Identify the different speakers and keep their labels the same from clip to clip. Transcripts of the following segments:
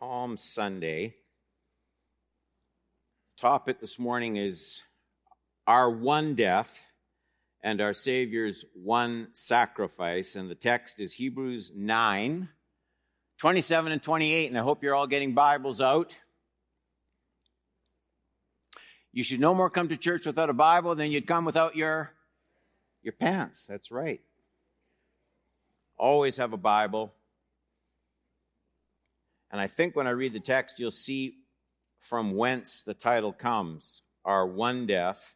Speaker 1: Palm Sunday. Topic this morning is our one death and our Savior's one sacrifice. And the text is Hebrews 9, 27 and 28. And I hope you're all getting Bibles out. You should no more come to church without a Bible than you'd come without your, your pants. That's right. Always have a Bible. And I think when I read the text, you'll see from whence the title comes our one death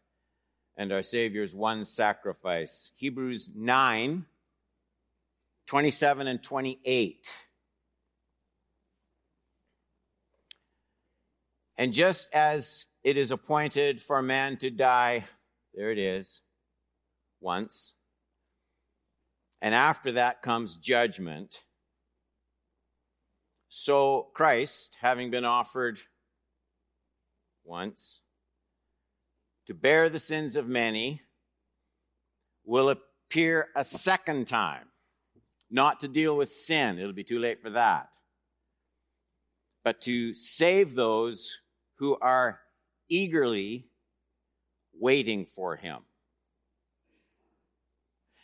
Speaker 1: and our Savior's one sacrifice. Hebrews 9, 27 and 28. And just as it is appointed for man to die, there it is, once, and after that comes judgment so Christ, having been offered once to bear the sins of many, will appear a second time, not to deal with sin, it'll be too late for that, but to save those who are eagerly waiting for him.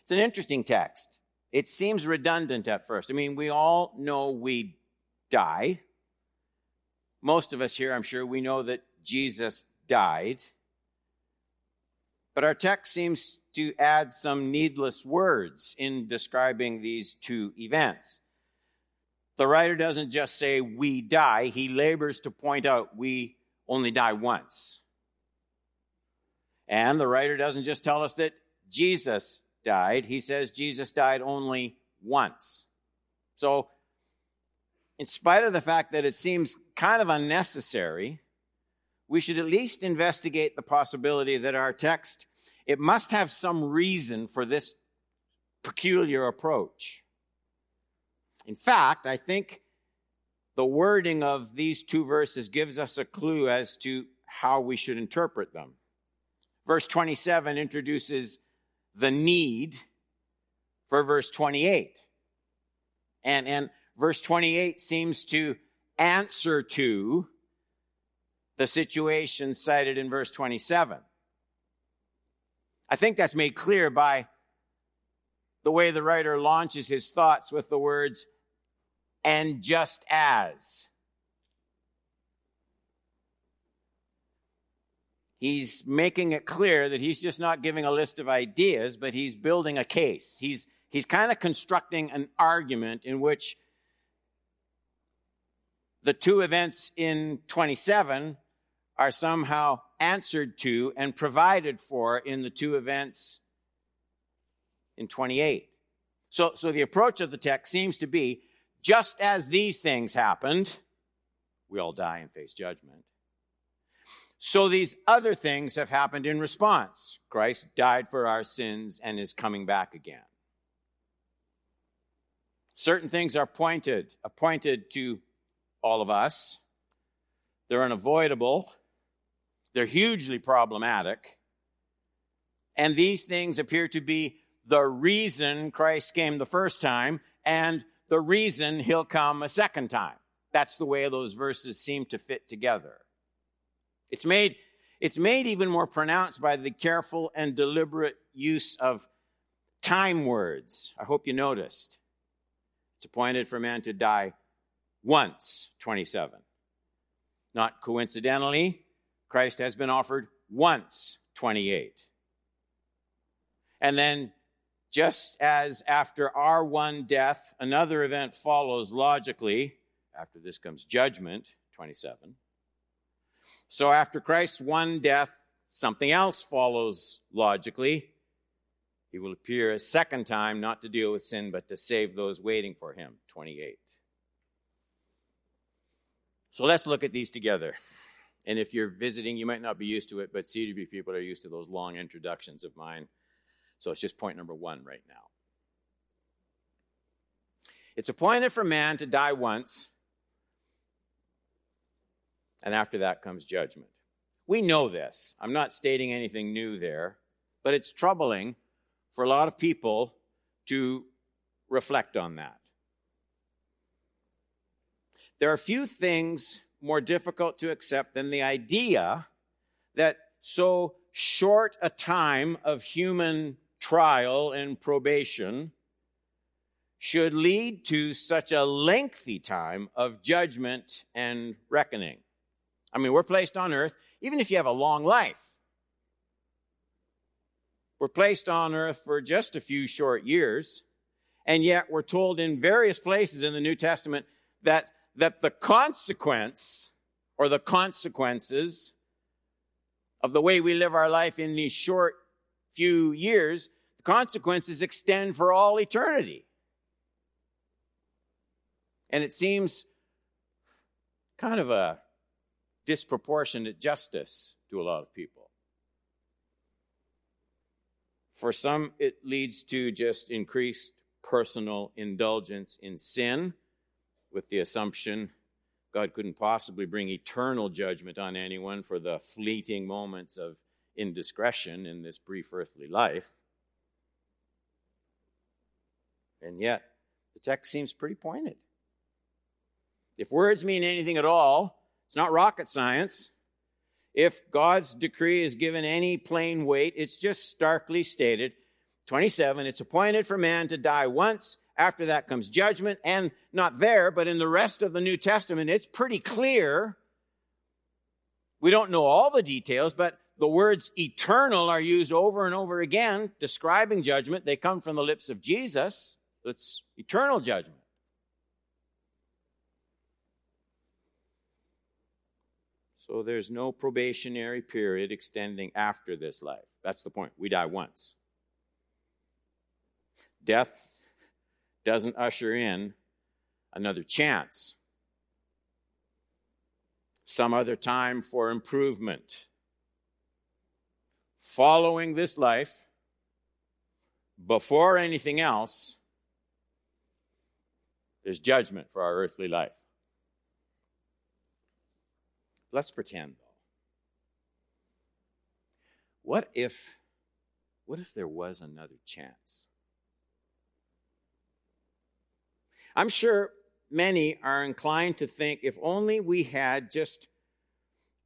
Speaker 1: It's an interesting text. It seems redundant at first. I mean, we all know we die. Most of us here, I'm sure, we know that Jesus died. But our text seems to add some needless words in describing these two events. The writer doesn't just say we die, he labors to point out we only die once. And the writer doesn't just tell us that Jesus died, he says Jesus died only once. So in spite of the fact that it seems kind of unnecessary, we should at least investigate the possibility that our text it must have some reason for this peculiar approach. In fact, I think the wording of these two verses gives us a clue as to how we should interpret them. Verse 27 introduces the need for verse 28. And, and verse 28 seems to answer to the situation cited in verse 27. I think that's made clear by the way the writer launches his thoughts with the words, and just as. He's making it clear that he's just not giving a list of ideas, but he's building a case. He's, he's kind of constructing an argument in which the two events in 27 are somehow answered to and provided for in the two events in 28. So, so the approach of the text seems to be just as these things happened, we all die and face judgment. So these other things have happened in response. Christ died for our sins and is coming back again. Certain things are pointed, appointed to all of us. They're unavoidable. They're hugely problematic. And these things appear to be the reason Christ came the first time and the reason he'll come a second time. That's the way those verses seem to fit together. It's made, it's made even more pronounced by the careful and deliberate use of time words. I hope you noticed. It's appointed for man to die once, 27. Not coincidentally, Christ has been offered once, 28. And then, just as after our one death, another event follows logically, after this comes judgment, 27. So after Christ's one death, something else follows logically. He will appear a second time, not to deal with sin, but to save those waiting for him, 28. So let's look at these together. And if you're visiting, you might not be used to it, but CW people are used to those long introductions of mine. So it's just point number one right now. It's appointed for man to die once, and after that comes judgment. We know this. I'm not stating anything new there, but it's troubling for a lot of people to reflect on that. There are few things more difficult to accept than the idea that so short a time of human trial and probation should lead to such a lengthy time of judgment and reckoning. I mean, we're placed on earth, even if you have a long life. We're placed on earth for just a few short years, and yet we're told in various places in the New Testament that, that the consequence or the consequences of the way we live our life in these short few years, the consequences extend for all eternity. And it seems kind of a disproportionate justice to a lot of people. For some, it leads to just increased personal indulgence in sin with the assumption God couldn't possibly bring eternal judgment on anyone for the fleeting moments of indiscretion in this brief earthly life. And yet, the text seems pretty pointed. If words mean anything at all, it's not rocket science. If God's decree is given any plain weight, it's just starkly stated. 27, it's appointed for man to die once. After that comes judgment. And not there, but in the rest of the New Testament, it's pretty clear. We don't know all the details, but the words eternal are used over and over again describing judgment. They come from the lips of Jesus. It's eternal judgment. So there's no probationary period extending after this life. That's the point. We die once. Death doesn't usher in another chance, some other time for improvement. Following this life, before anything else, there's judgment for our earthly life. Let's pretend, though. What if, what if there was another chance? I'm sure many are inclined to think if only we had just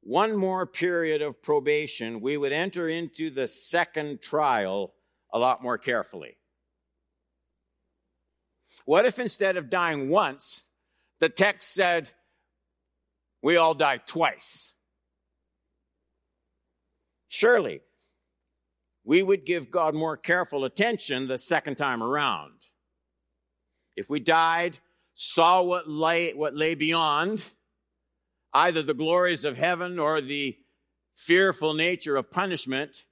Speaker 1: one more period of probation, we would enter into the second trial a lot more carefully. What if instead of dying once, the text said, we all die twice. Surely, we would give God more careful attention the second time around. If we died, saw what lay, what lay beyond, either the glories of heaven or the fearful nature of punishment,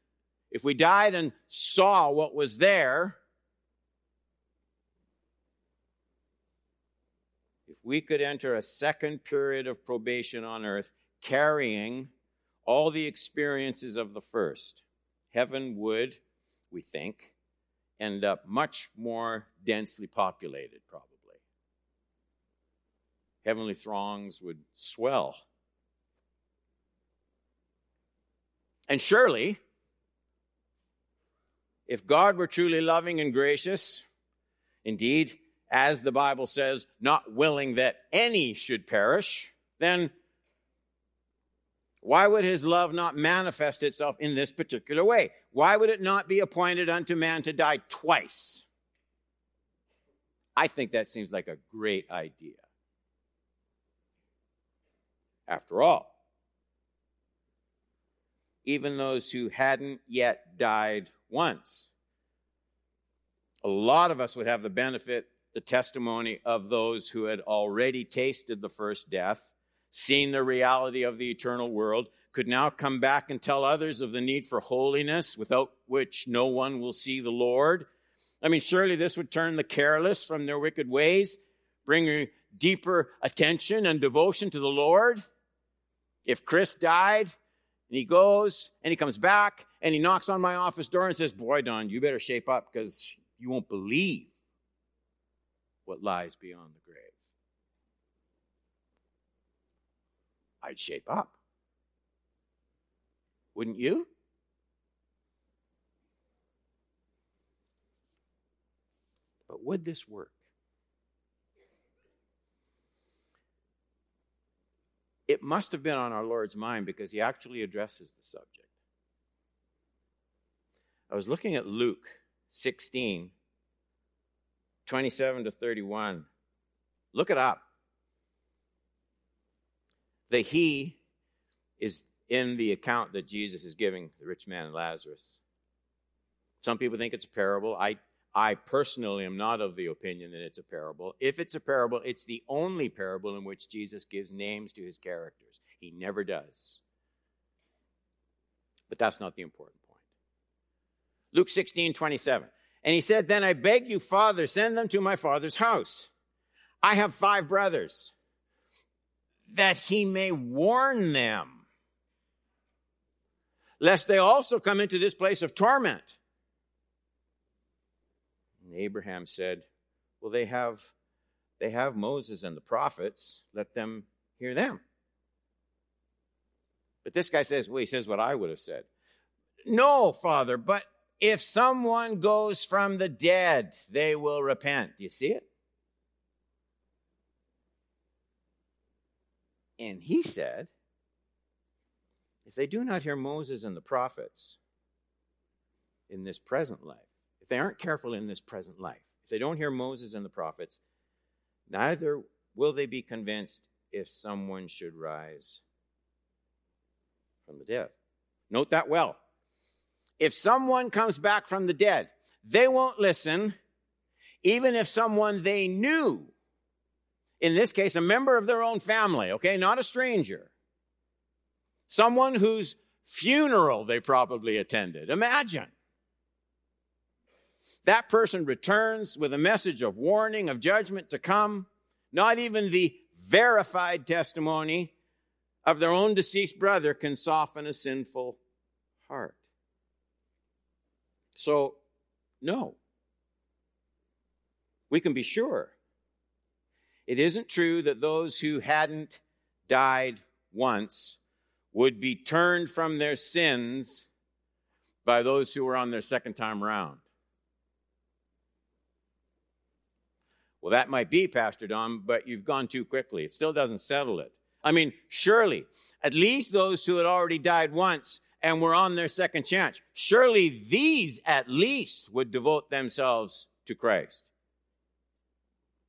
Speaker 1: if we died and saw what was there, if we could enter a second period of probation on earth carrying all the experiences of the first. Heaven would, we think, end up much more densely populated, probably. Heavenly throngs would swell. And surely, if God were truly loving and gracious, indeed, as the Bible says, not willing that any should perish, then why would his love not manifest itself in this particular way? Why would it not be appointed unto man to die twice? I think that seems like a great idea. After all, even those who hadn't yet died once, a lot of us would have the benefit the testimony of those who had already tasted the first death, seen the reality of the eternal world, could now come back and tell others of the need for holiness without which no one will see the Lord. I mean, surely this would turn the careless from their wicked ways, bring deeper attention and devotion to the Lord. If Chris died and he goes and he comes back and he knocks on my office door and says, Boy, Don, you better shape up because you won't believe what lies beyond the grave. I'd shape up. Wouldn't you? But would this work? it must have been on our Lord's mind because he actually addresses the subject. I was looking at Luke 16, 27 to 31. Look it up. The he is in the account that Jesus is giving the rich man and Lazarus. Some people think it's a parable. I, I personally am not of the opinion that it's a parable. If it's a parable, it's the only parable in which Jesus gives names to his characters. He never does. But that's not the important point. Luke 16, 27. And he said, Then I beg you, Father, send them to my father's house. I have five brothers, that he may warn them, lest they also come into this place of torment. And Abraham said, Well, they have they have Moses and the prophets. Let them hear them. But this guy says, well, he says what I would have said. No, Father, but if someone goes from the dead, they will repent. Do you see it? And he said, if they do not hear Moses and the prophets in this present life, if they aren't careful in this present life, if they don't hear Moses and the prophets, neither will they be convinced if someone should rise from the dead. Note that well. If someone comes back from the dead, they won't listen, even if someone they knew, in this case, a member of their own family, okay, not a stranger, someone whose funeral they probably attended. Imagine. That person returns with a message of warning, of judgment to come, not even the verified testimony of their own deceased brother can soften a sinful heart. So, no. We can be sure. It isn't true that those who hadn't died once would be turned from their sins by those who were on their second time around. Well, that might be, Pastor Don, but you've gone too quickly. It still doesn't settle it. I mean, surely, at least those who had already died once and were on their second chance, surely these at least would devote themselves to Christ.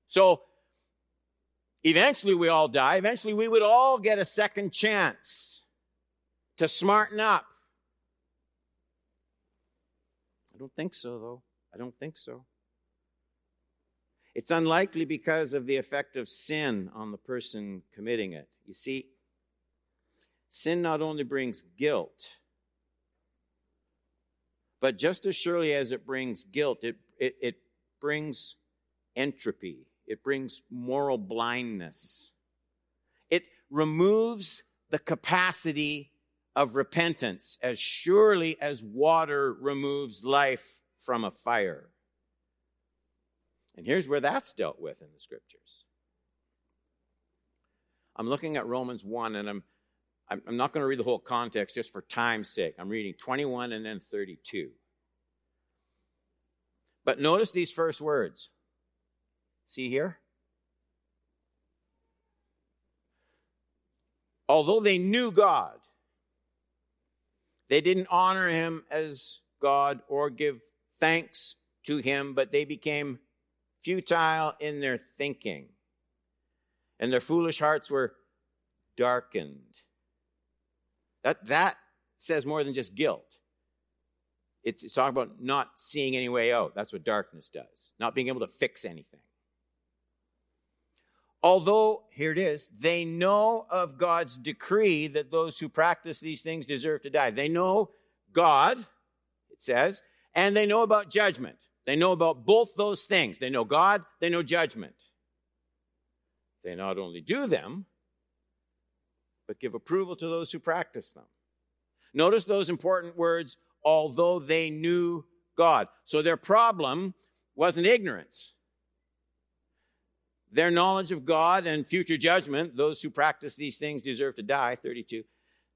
Speaker 1: So, eventually we all die. Eventually we would all get a second chance to smarten up. I don't think so, though. I don't think so. It's unlikely because of the effect of sin on the person committing it. You see, sin not only brings guilt, but just as surely as it brings guilt, it, it, it brings entropy, it brings moral blindness. It removes the capacity of repentance as surely as water removes life from a fire. And here's where that's dealt with in the scriptures. I'm looking at Romans 1, and I'm, I'm not going to read the whole context just for time's sake. I'm reading 21 and then 32. But notice these first words. See here? Although they knew God, they didn't honor him as God or give thanks to him, but they became futile in their thinking, and their foolish hearts were darkened. That, that says more than just guilt. It's, it's talking about not seeing any way out. That's what darkness does, not being able to fix anything. Although, here it is, they know of God's decree that those who practice these things deserve to die. They know God, it says, and they know about judgment. They know about both those things. They know God, they know judgment. They not only do them, but give approval to those who practice them. Notice those important words, although they knew God. So their problem wasn't ignorance. Their knowledge of God and future judgment, those who practice these things deserve to die, 32.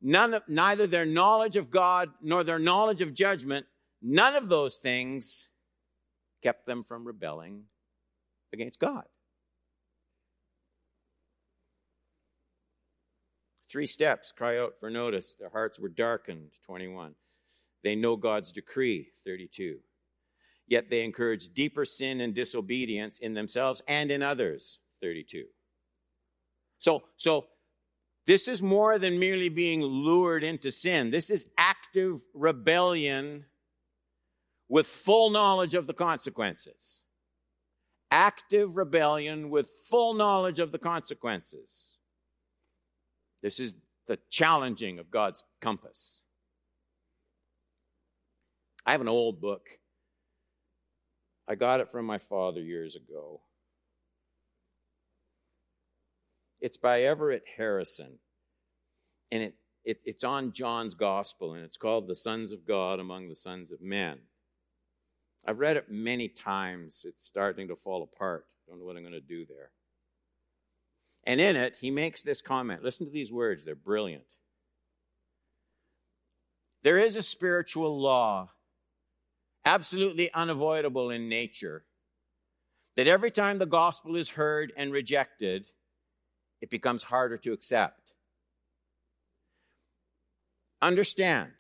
Speaker 1: None of, neither their knowledge of God nor their knowledge of judgment, none of those things kept them from rebelling against God. Three steps cry out for notice. Their hearts were darkened, 21. They know God's decree, 32. Yet they encourage deeper sin and disobedience in themselves and in others, 32. So, so this is more than merely being lured into sin. This is active rebellion with full knowledge of the consequences. Active rebellion with full knowledge of the consequences. This is the challenging of God's compass. I have an old book. I got it from my father years ago. It's by Everett Harrison, and it, it, it's on John's Gospel, and it's called The Sons of God Among the Sons of Men. I've read it many times. It's starting to fall apart. Don't know what I'm going to do there. And in it, he makes this comment. Listen to these words, they're brilliant. There is a spiritual law, absolutely unavoidable in nature, that every time the gospel is heard and rejected, it becomes harder to accept. Understand,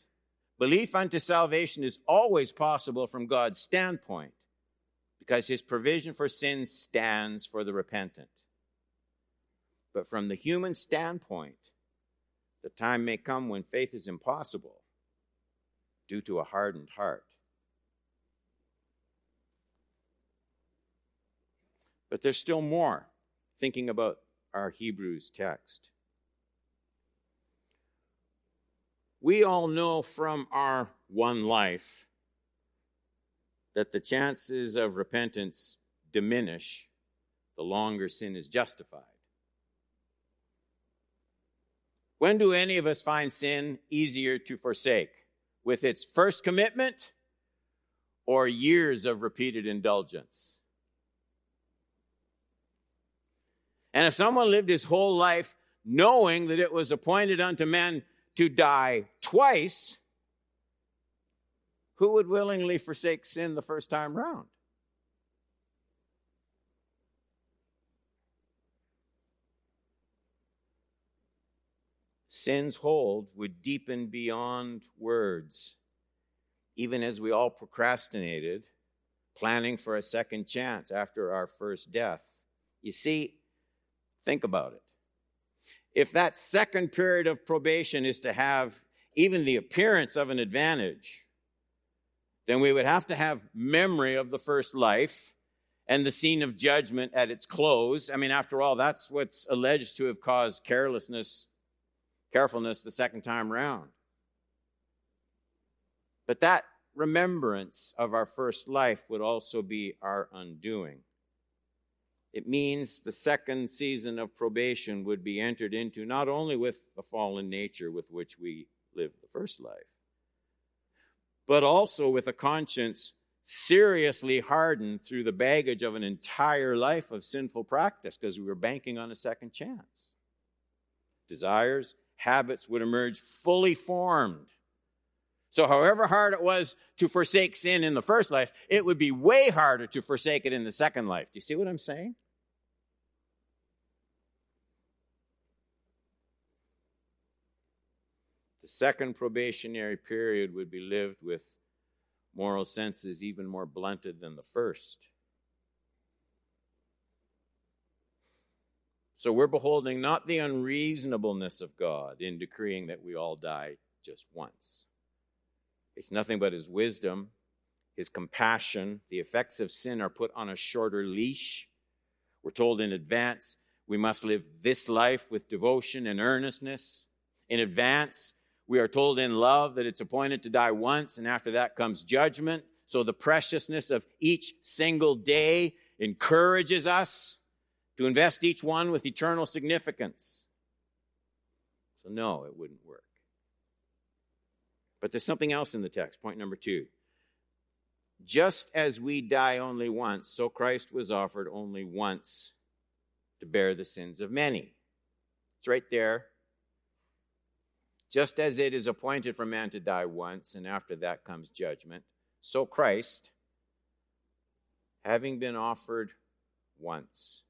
Speaker 1: belief unto salvation is always possible from God's standpoint because his provision for sin stands for the repentant. But from the human standpoint, the time may come when faith is impossible due to a hardened heart. But there's still more thinking about our Hebrews text. We all know from our one life that the chances of repentance diminish the longer sin is justified. When do any of us find sin easier to forsake? With its first commitment or years of repeated indulgence? And if someone lived his whole life knowing that it was appointed unto men to die twice, who would willingly forsake sin the first time round? Sin's hold would deepen beyond words, even as we all procrastinated, planning for a second chance after our first death. You see, Think about it. If that second period of probation is to have even the appearance of an advantage, then we would have to have memory of the first life and the scene of judgment at its close. I mean, after all, that's what's alleged to have caused carelessness, carefulness the second time round. But that remembrance of our first life would also be our undoing. It means the second season of probation would be entered into not only with the fallen nature with which we lived the first life, but also with a conscience seriously hardened through the baggage of an entire life of sinful practice because we were banking on a second chance. Desires, habits would emerge fully formed. So, however hard it was to forsake sin in the first life, it would be way harder to forsake it in the second life. Do you see what I'm saying? The second probationary period would be lived with moral senses even more blunted than the first. So we're beholding not the unreasonableness of God in decreeing that we all die just once. It's nothing but His wisdom, His compassion. The effects of sin are put on a shorter leash. We're told in advance we must live this life with devotion and earnestness. In advance, we are told in love that it's appointed to die once, and after that comes judgment. So the preciousness of each single day encourages us to invest each one with eternal significance. So, no, it wouldn't work. But there's something else in the text. Point number two. Just as we die only once, so Christ was offered only once to bear the sins of many. It's right there just as it is appointed for man to die once, and after that comes judgment, so Christ, having been offered once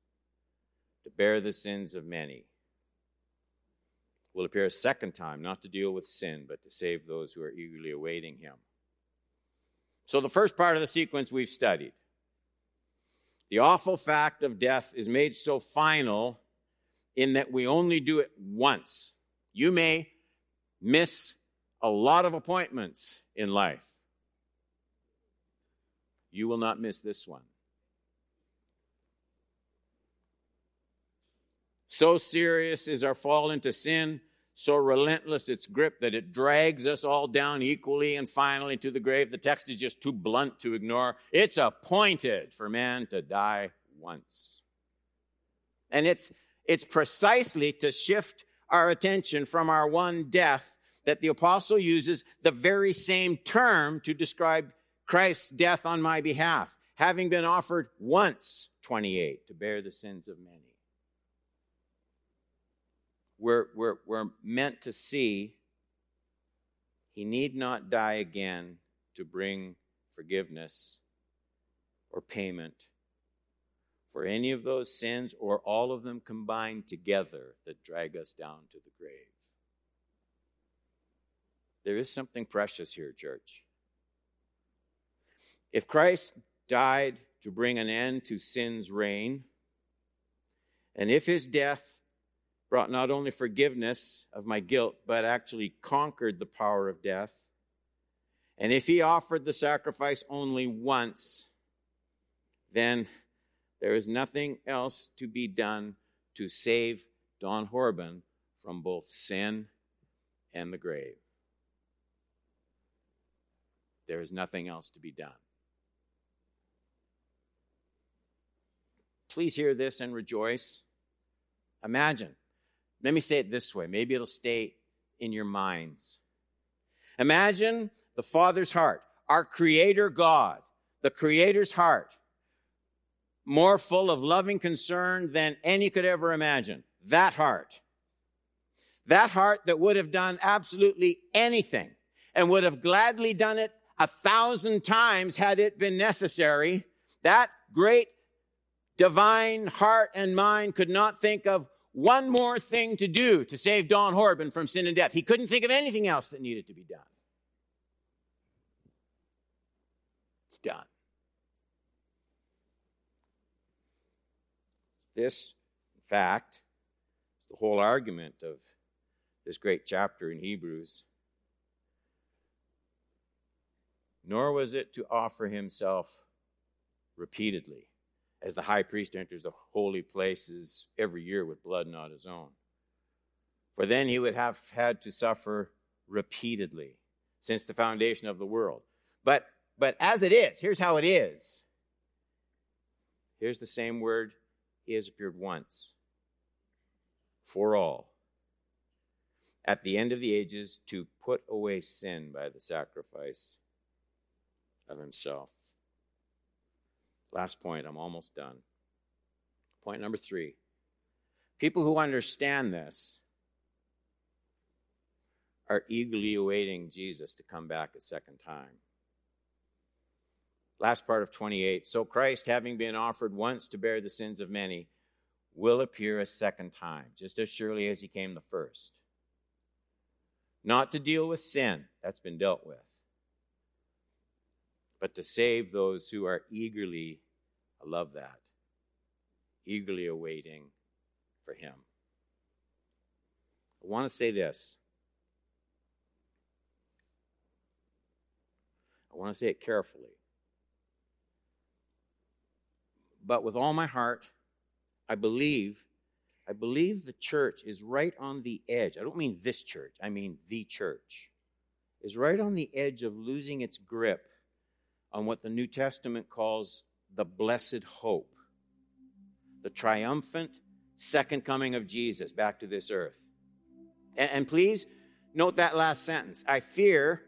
Speaker 1: to bear the sins of many, will appear a second time, not to deal with sin, but to save those who are eagerly awaiting him. So, the first part of the sequence we've studied. The awful fact of death is made so final in that we only do it once. You may miss a lot of appointments in life. You will not miss this one. So serious is our fall into sin, so relentless its grip that it drags us all down equally and finally to the grave. The text is just too blunt to ignore. It's appointed for man to die once. And it's, it's precisely to shift our attention from our one death that the apostle uses the very same term to describe Christ's death on my behalf, having been offered once, 28, to bear the sins of many we're, we're, we're meant to see he need not die again to bring forgiveness or payment for any of those sins or all of them combined together that drag us down to the grave. There is something precious here, church. If Christ died to bring an end to sin's reign, and if his death brought not only forgiveness of my guilt, but actually conquered the power of death. And if he offered the sacrifice only once, then there is nothing else to be done to save Don Horban from both sin and the grave. There is nothing else to be done. Please hear this and rejoice. Imagine let me say it this way. Maybe it'll stay in your minds. Imagine the Father's heart, our Creator God, the Creator's heart, more full of loving concern than any could ever imagine. That heart. That heart that would have done absolutely anything and would have gladly done it a thousand times had it been necessary. That great divine heart and mind could not think of one more thing to do to save Don Horban from sin and death. He couldn't think of anything else that needed to be done. It's done. This, in fact, is the whole argument of this great chapter in Hebrews. Nor was it to offer himself repeatedly as the high priest enters the holy places every year with blood not his own. For then he would have had to suffer repeatedly since the foundation of the world. But, but as it is, here's how it is. Here's the same word he has appeared once for all at the end of the ages to put away sin by the sacrifice of himself. Last point, I'm almost done. Point number three people who understand this are eagerly awaiting Jesus to come back a second time. Last part of 28. So Christ, having been offered once to bear the sins of many, will appear a second time, just as surely as he came the first. Not to deal with sin, that's been dealt with, but to save those who are eagerly, I love that, eagerly awaiting for Him. I want to say this. I want to say it carefully. But with all my heart, I believe I believe the church is right on the edge. I don't mean this church, I mean the church. Is right on the edge of losing its grip on what the New Testament calls the blessed hope, the triumphant second coming of Jesus back to this earth. And, and please note that last sentence. I fear,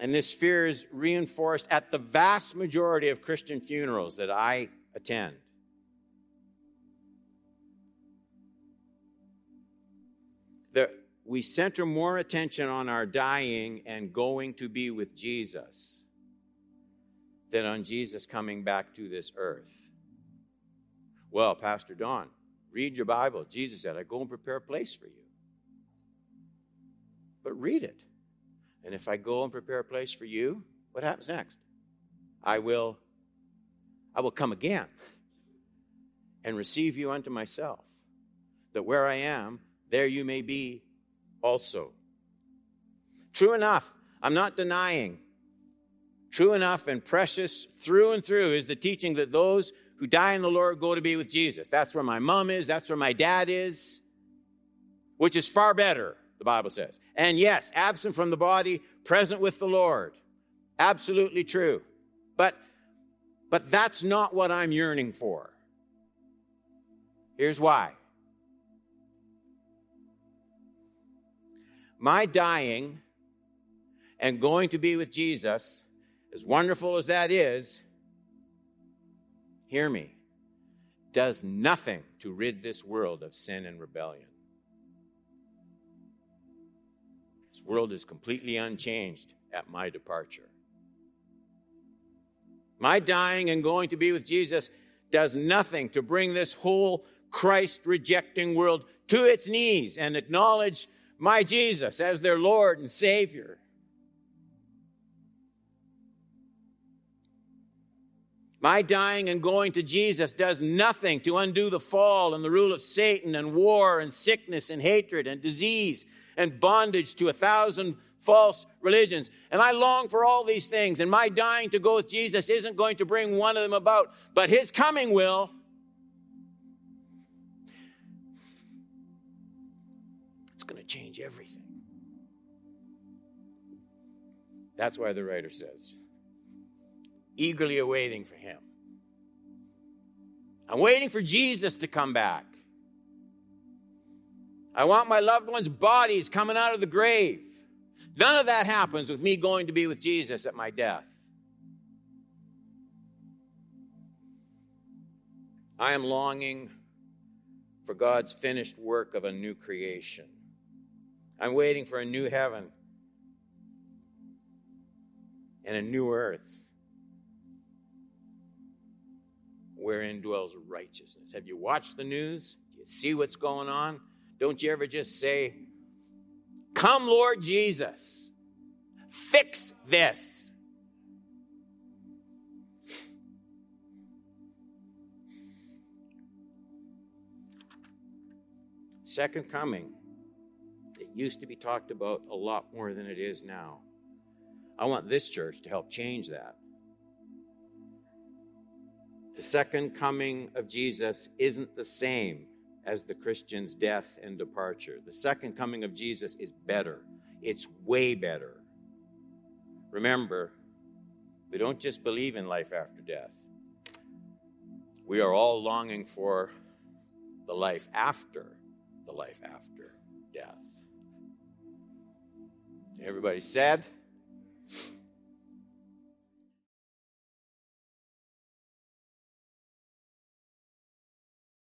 Speaker 1: and this fear is reinforced at the vast majority of Christian funerals that I attend. That we center more attention on our dying and going to be with Jesus than on Jesus coming back to this earth. Well, Pastor Don, read your Bible. Jesus said, I go and prepare a place for you. But read it. And if I go and prepare a place for you, what happens next? I will I will come again and receive you unto myself, that where I am, there you may be also. True enough, I'm not denying. True enough and precious through and through is the teaching that those who die in the Lord go to be with Jesus. That's where my mom is, that's where my dad is, which is far better, the Bible says. And yes, absent from the body, present with the Lord. Absolutely true. But but that's not what I'm yearning for. Here's why. My dying and going to be with Jesus, as wonderful as that is, hear me, does nothing to rid this world of sin and rebellion. This world is completely unchanged at my departure. My dying and going to be with Jesus does nothing to bring this whole Christ rejecting world to its knees and acknowledge my Jesus as their Lord and Savior. My dying and going to Jesus does nothing to undo the fall and the rule of Satan and war and sickness and hatred and disease and bondage to a thousand false religions. And I long for all these things, and my dying to go with Jesus isn't going to bring one of them about, but his coming will. It's going to change everything. That's why the writer says, eagerly awaiting for him. I'm waiting for Jesus to come back. I want my loved ones' bodies coming out of the grave. None of that happens with me going to be with Jesus at my death. I am longing for God's finished work of a new creation. I'm waiting for a new heaven and a new earth wherein dwells righteousness. Have you watched the news? Do you see what's going on? Don't you ever just say, Come, Lord Jesus, fix this. Second coming, it used to be talked about a lot more than it is now. I want this church to help change that. The second coming of Jesus isn't the same as the Christian's death and departure. The second coming of Jesus is better, it's way better. Remember, we don't just believe in life after death, we are all longing for the life after the life after death. Everybody said?